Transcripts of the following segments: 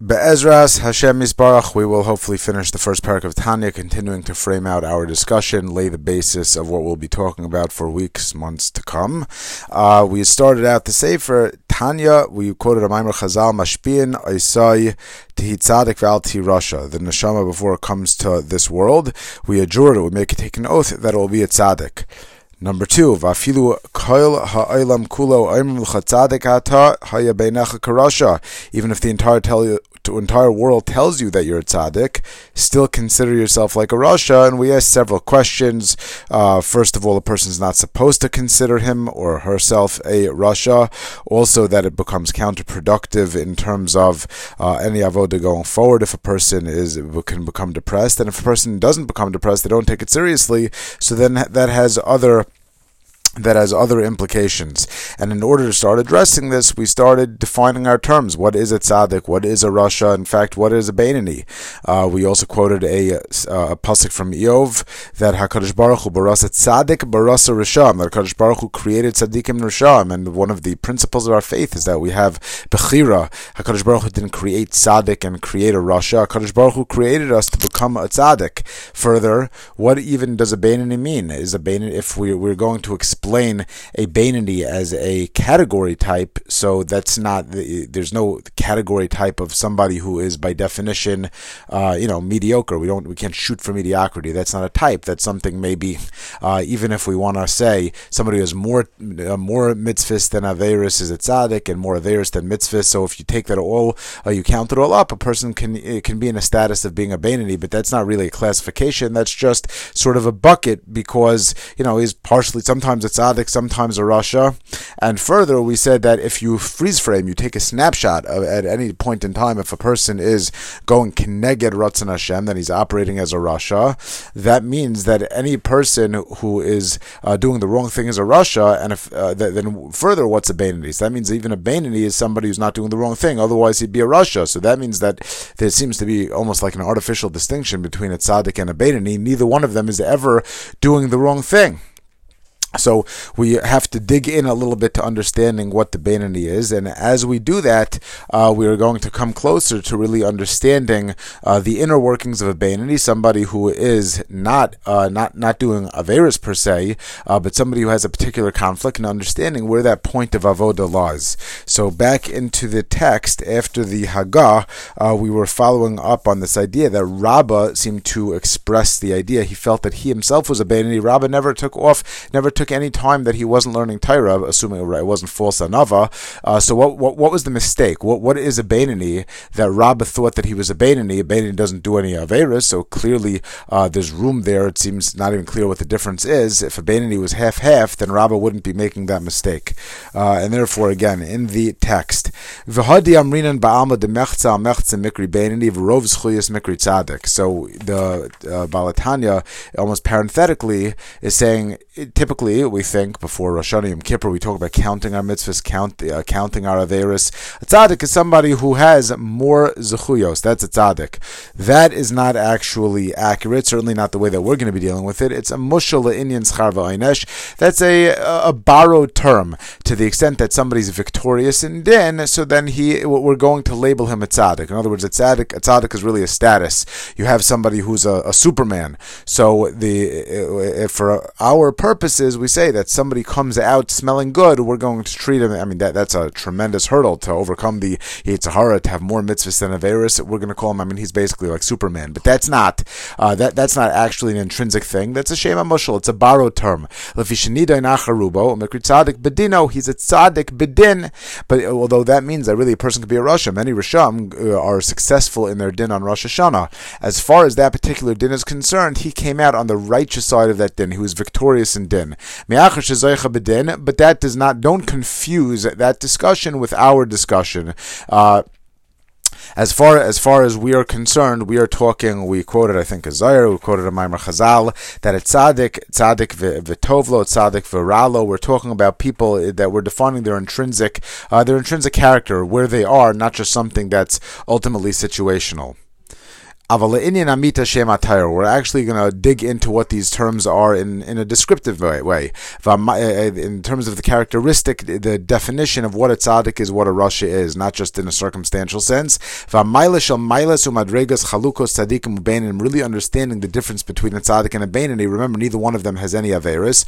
Be'ezras Hashem Yisbarach, we will hopefully finish the first parak of Tanya, continuing to frame out our discussion, lay the basis of what we'll be talking about for weeks, months to come. Uh, we started out the Sefer Tanya, we quoted a Maimer Chazal, Mashpin, Isai, Tihi Tzadik, Val Rasha, the neshama before it comes to this world. We adjure it, we make it take an oath that it will be a tzaddik. Number two, vafilu koil ha'olam kulo oimrim l'chatzadik ata haya karasha. Even if the entire tell entire world tells you that you're a tzaddik, still consider yourself like a rasha. And we ask several questions. Uh, first of all, a person's not supposed to consider him or herself a rasha. Also, that it becomes counterproductive in terms of uh, any avoda going forward. If a person is can become depressed, and if a person doesn't become depressed, they don't take it seriously. So then that has other that has other implications. And in order to start addressing this, we started defining our terms. What is a tzaddik? What is a rasha? In fact, what is a beinani? Uh, we also quoted a, uh, a pasuk from Iyov that Hakadosh Baruch Hu barasa tzaddik barasa risham. That Hakadosh Baruch Hu created tzaddikim risham. And one of the principles of our faith is that we have bechira. Hakadosh Baruch Hu didn't create tzaddik and create a rasha. Hakadosh Baruch Hu created us to become a tzaddik. Further, what even does a beinani mean? Is a beinani if we, we're going to explain explain a Bainani as a category type, so that's not there's no category type of somebody who is by definition, uh, you know, mediocre. We don't we can't shoot for mediocrity. That's not a type. That's something maybe uh, even if we want to say somebody who has more uh, more mitzvahs than Averis is a tzaddik and more Averis than mitzvahs. So if you take that all, uh, you count it all up, a person can can be in a status of being a Bainani, but that's not really a classification. That's just sort of a bucket because you know is partially sometimes it's tzaddik, sometimes a rasha. And further, we said that if you freeze frame, you take a snapshot of, at any point in time, if a person is going keneged Ratzon Hashem, then he's operating as a rasha. That means that any person who is uh, doing the wrong thing is a rasha, and if uh, th- then further, what's a Bainani? So that means even a Bainani is somebody who's not doing the wrong thing, otherwise he'd be a rasha. So that means that there seems to be almost like an artificial distinction between a tzaddik and a Bainani. Neither one of them is ever doing the wrong thing. So we have to dig in a little bit to understanding what the Bainani is, and as we do that, uh, we are going to come closer to really understanding uh, the inner workings of a Bainani, somebody who is not uh, not not doing Averis per se, uh, but somebody who has a particular conflict and understanding where that point of Avoda lies. So back into the text after the Haggah, uh, we were following up on this idea that Rabbah seemed to express the idea. He felt that he himself was a Bainani. Rabbah never took off, never took any time that he wasn't learning Torah, assuming it wasn't false anava. Uh, so what, what what was the mistake? What what is a Bainani that Rabbah thought that he was a Bainani? A Bainani doesn't do any Averis, so clearly uh, there's room there. It seems not even clear what the difference is. If a Bainani was half half, then Rabbah wouldn't be making that mistake. Uh, and therefore, again, in the text, V'hadi amrinan ba'alma de mechza mikri Bainani v'rov zchuyas mikri. So the uh, Balatanya, almost parenthetically, is saying typically we think before Rosh Hashanah Yom Kippur, we talk about counting our mitzvahs, count, uh, counting our averis. A tzaddik is somebody who has more zechuyos. That's a tzaddik. That is not actually accurate. Certainly not the way that we're going to be dealing with it. It's a mushal Indian schar v'aynesh. That's a, a borrowed term to the extent that somebody's victorious in din. So then he, we're going to label him a tzaddik. In other words, a tzaddik, a tzaddik is really a status. You have somebody who's a, a superman. So the uh, for our purposes, we say that somebody comes out smelling good, we're going to treat him. I mean, that that's a tremendous hurdle to overcome the Yitzhahara, to have more mitzvahs than Averis. We're going to call him, I mean, he's basically like Superman. But that's not, uh, that that's not actually an intrinsic thing. That's a shem hamushal. It's a borrowed term. bedino, he's a tzaddik bedin. But although that means that really a person could be a Rasha, many Rasham uh, are successful in their din on Rosh Hashanah. As far as that particular din is concerned, he came out on the righteous side of that din. He was victorious in din but that does not, don't confuse that discussion with our discussion. Uh, as far as far as we are concerned, we are talking. We quoted, I think, a Zayir. We quoted a Maimar Chazal that it's tzaddik, tzaddik v'tovlo, tzaddik v'ralo. We're talking about people that we're defining their intrinsic, uh, their intrinsic character, where they are, not just something that's ultimately situational. We're actually going to dig into what these terms are in, in a descriptive way. Uh, in terms of the characteristic, the definition of what a tzaddik is, what a rasha is, not just in a circumstantial sense. Really understanding the difference between a tzaddik and a bainani. Remember, neither one of them has any averis.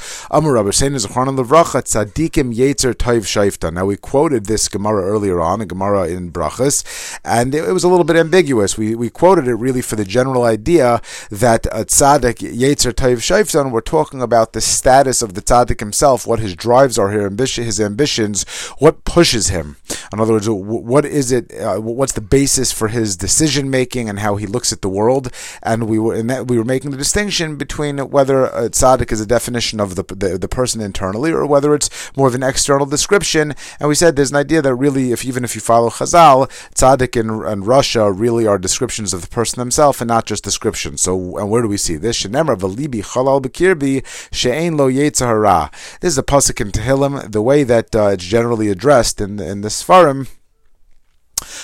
Now we quoted this Gemara earlier on, a Gemara in Brachas, and it, was a little bit ambiguous. We, we quoted it really for the general idea that a tzaddik, Yetzer Taiv Shaiftan, we're talking about the status of the tzaddik himself, what his drives are, his ambitions, what pushes him. In other words, what is it? Uh, what's the basis for his decision making and how he looks at the world? And we were that we were making the distinction between whether a tzaddik is a definition of the, the, the person internally or whether it's more of an external description. And we said there's an idea that really, if even if you follow Chazal, tzaddik and, and rasha really are descriptions of the person themselves and not just description. So, and where do we see this? Shenemar v'libi chalal bekirbi she'ein lo yetzahara. This is a pasuk in Tehillim. The way that uh, it's generally addressed in in the Sfarim.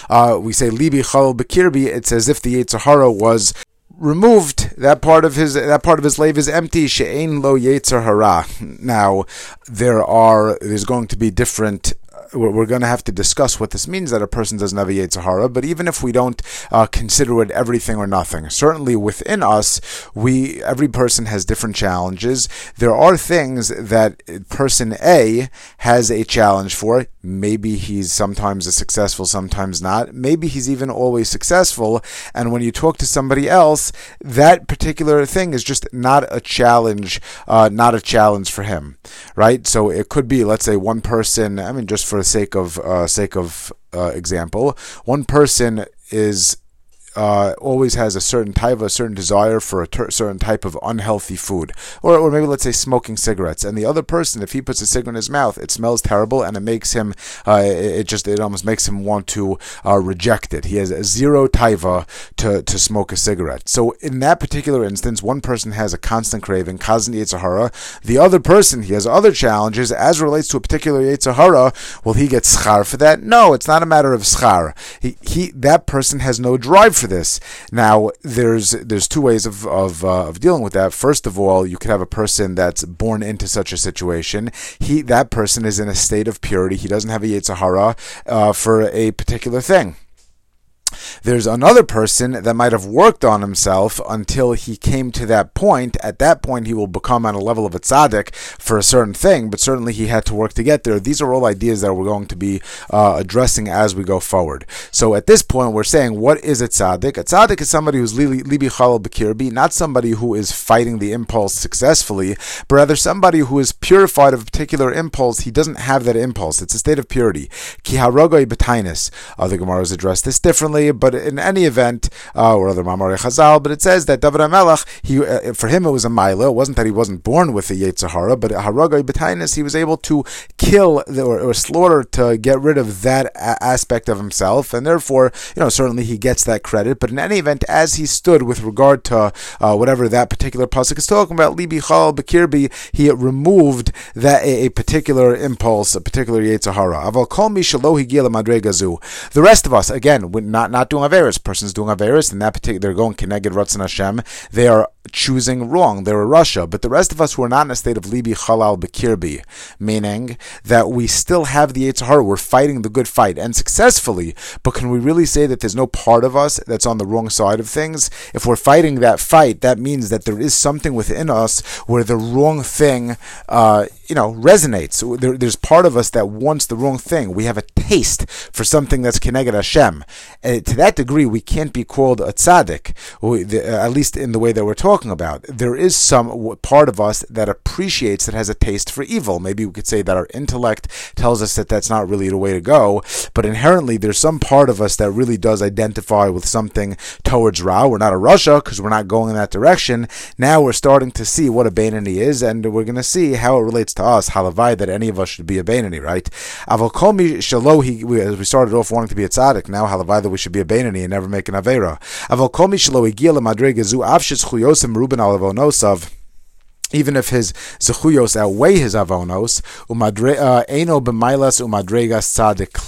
Uh, we say libi chalal bekirbi. It's as if the Yetzirah was removed that part of his that part of his slave is empty she'ein lo yetzer now there are there's going to be different we're going to have to discuss what this means that a person doesn't have a Yetzirah, but even if we don't uh, consider it everything or nothing, certainly within us, we every person has different challenges. There are things that person A has a challenge for. Maybe he's sometimes successful, sometimes not. Maybe he's even always successful. And when you talk to somebody else, that particular thing is just not a challenge, uh, not a challenge for him, right? So it could be, let's say, one person. I mean, just for sake of uh, sake of uh, example, one person is uh, always has a certain type, a certain desire for a ter- certain type of unhealthy food, or, or maybe let's say smoking cigarettes. And the other person, if he puts a cigarette in his mouth, it smells terrible, and it makes him, uh, it, just, it almost makes him want to uh, reject it. He has a zero taiva to, to smoke a cigarette. So in that particular instance, one person has a constant craving, kazan yitzhara. The other person, he has other challenges as relates to a particular yitzhara. Will he get schar for that? No, it's not a matter of schar. He, he that person has no drive for this. Now, there's there's two ways of of, uh, of dealing with that. First of all, you could have a person that's born into such a situation. He that person is in a state of purity. He doesn't have a yitzhara uh, for a particular thing. There's another person that might have worked on himself until he came to that point. At that point, he will become on a level of a tzaddik for a certain thing, but certainly he had to work to get there. These are all ideas that we're going to be uh, addressing as we go forward. So at this point, we're saying, what is a tzaddik? A tzaddik is somebody who's libi chalal bekirbi, not somebody who is fighting the impulse successfully, but rather somebody who is purified of a particular impulse. He doesn't have that impulse. It's a state of purity. Ki harogoi betainis. Other Gemaras address this differently but in any event, uh, or other Mamari Chazal, but it says that David HaMelech, he, uh, for him it was a Maila. It wasn't that he wasn't born with the Yetzirah, but Haragai Betainis, he was able to kill the, or, or, slaughter to get rid of that a- aspect of himself, and therefore, you know, certainly he gets that credit. But in any event, as he stood with regard to uh, whatever that particular pasuk is talking about, Libi Chal Bekirbi, he removed that a, a particular impulse, a particular Yetzirah. The rest of us, again, not not doing Averis. Person's doing Averis, and that particular, they're going Keneged Ratzon Hashem. They are choosing wrong. They're a Rasha. But the rest of us who are not in a state of Libi Chalal Bekirbi, meaning that we still have the Yitzhar, we're fighting the good fight, and successfully, but can we really say that there's no part of us that's on the wrong side of things? If we're fighting that fight, that means that there is something within us where the wrong thing, uh, you know, resonates. There, there's part of us that wants the wrong thing. We have a taste for something that's Keneged Hashem. And to that degree, we can't be called a tzaddik, uh, at least in the way that we're talking about. There is some part of us that appreciates, that has a taste for evil. Maybe we could say that our intellect tells us that that's not really the way to go, but inherently, there's some part of us that really does identify with something towards Ra. We're not a rasha because we're not going in that direction. Now we're starting to see what a Bainani is, and we're going to see how it relates to us, halavai, that any of us should be a Bainani, right? Avokomi shalo, he, we, we started off wanting to be a tzaddik, now halavai that we should be a Bainani and never make an Avera. Avokomi shalo, igila madregazu, avshis chuyosim ruben alavonosav. Even if his zechuyos outweigh his avonos,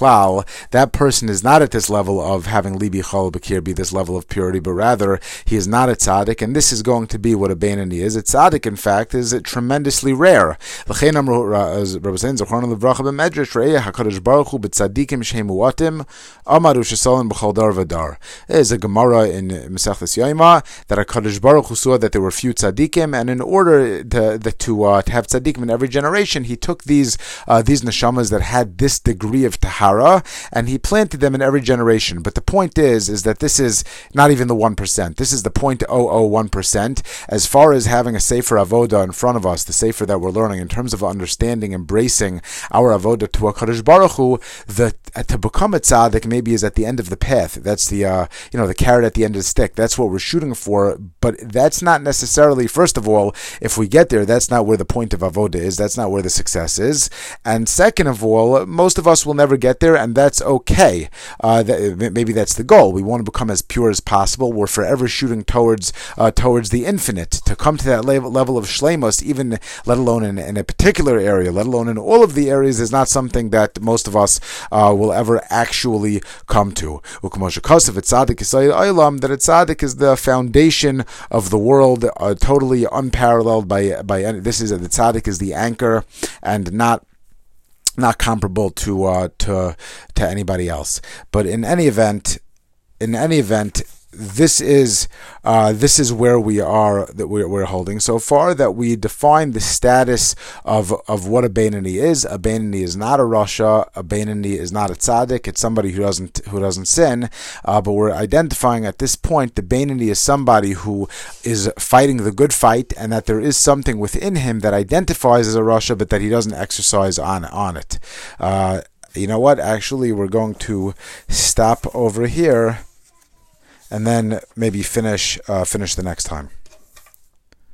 uh, that person is not at this level of having libi chol bakir be this level of purity, but rather he is not a tzaddik, and this is going to be what a Bainani is. A tzaddik, in fact, is tremendously rare. L'chein amru, as Rabbi Zayin Zechron Levracha b'medrash, re'eh HaKadosh Baruch Hu b'tzadikim shemu atim, amaru shesolim b'chol dar v'dar. There is a Gemara in Mesechtes Yaima that HaKadosh Baruch Hu saw that there were few tzaddikim, and in order to to uh, to have tzaddikim in every generation, he took these uh, these neshamas that had this degree of tahara and he planted them in every generation. But the point is, is that this is not even the one percent. This is the 0.001 percent. As far as having a safer avoda in front of us, the safer that we're learning in terms of understanding, embracing our avoda to Hakadosh Baruch Hu, the to become a tzaddik maybe is at the end of the path. That's the uh, you know the carrot at the end of the stick. That's what we're shooting for. But that's not necessarily. First of all, if we get there, that's not where the point of avoda is. That's not where the success is. And second of all, most of us will never get there, and that's okay. Uh, that, maybe that's the goal. We want to become as pure as possible. We're forever shooting towards uh, towards the infinite to come to that level, of shlemos, even let alone in, in, a particular area, let alone in all of the areas, is not something that most of us uh, will ever actually come to. That a tzaddik is the foundation of the world, uh, totally unparalleled by by any, this is the tzaddik is the anchor and not not comparable to uh, to to anybody else. But in any event, in any event, this is uh, this is where we are that we're, we're, holding so far that we define the status of of what a Bainani is. A Bainani is not a rasha. A Bainani is not a tzaddik. It's somebody who doesn't who doesn't sin. Uh, but we're identifying at this point the Bainani is somebody who is fighting the good fight, and that there is something within him that identifies as a rasha, but that he doesn't exercise on on it. Uh, you know what? Actually, we're going to stop over here and then maybe finish uh, finish the next time.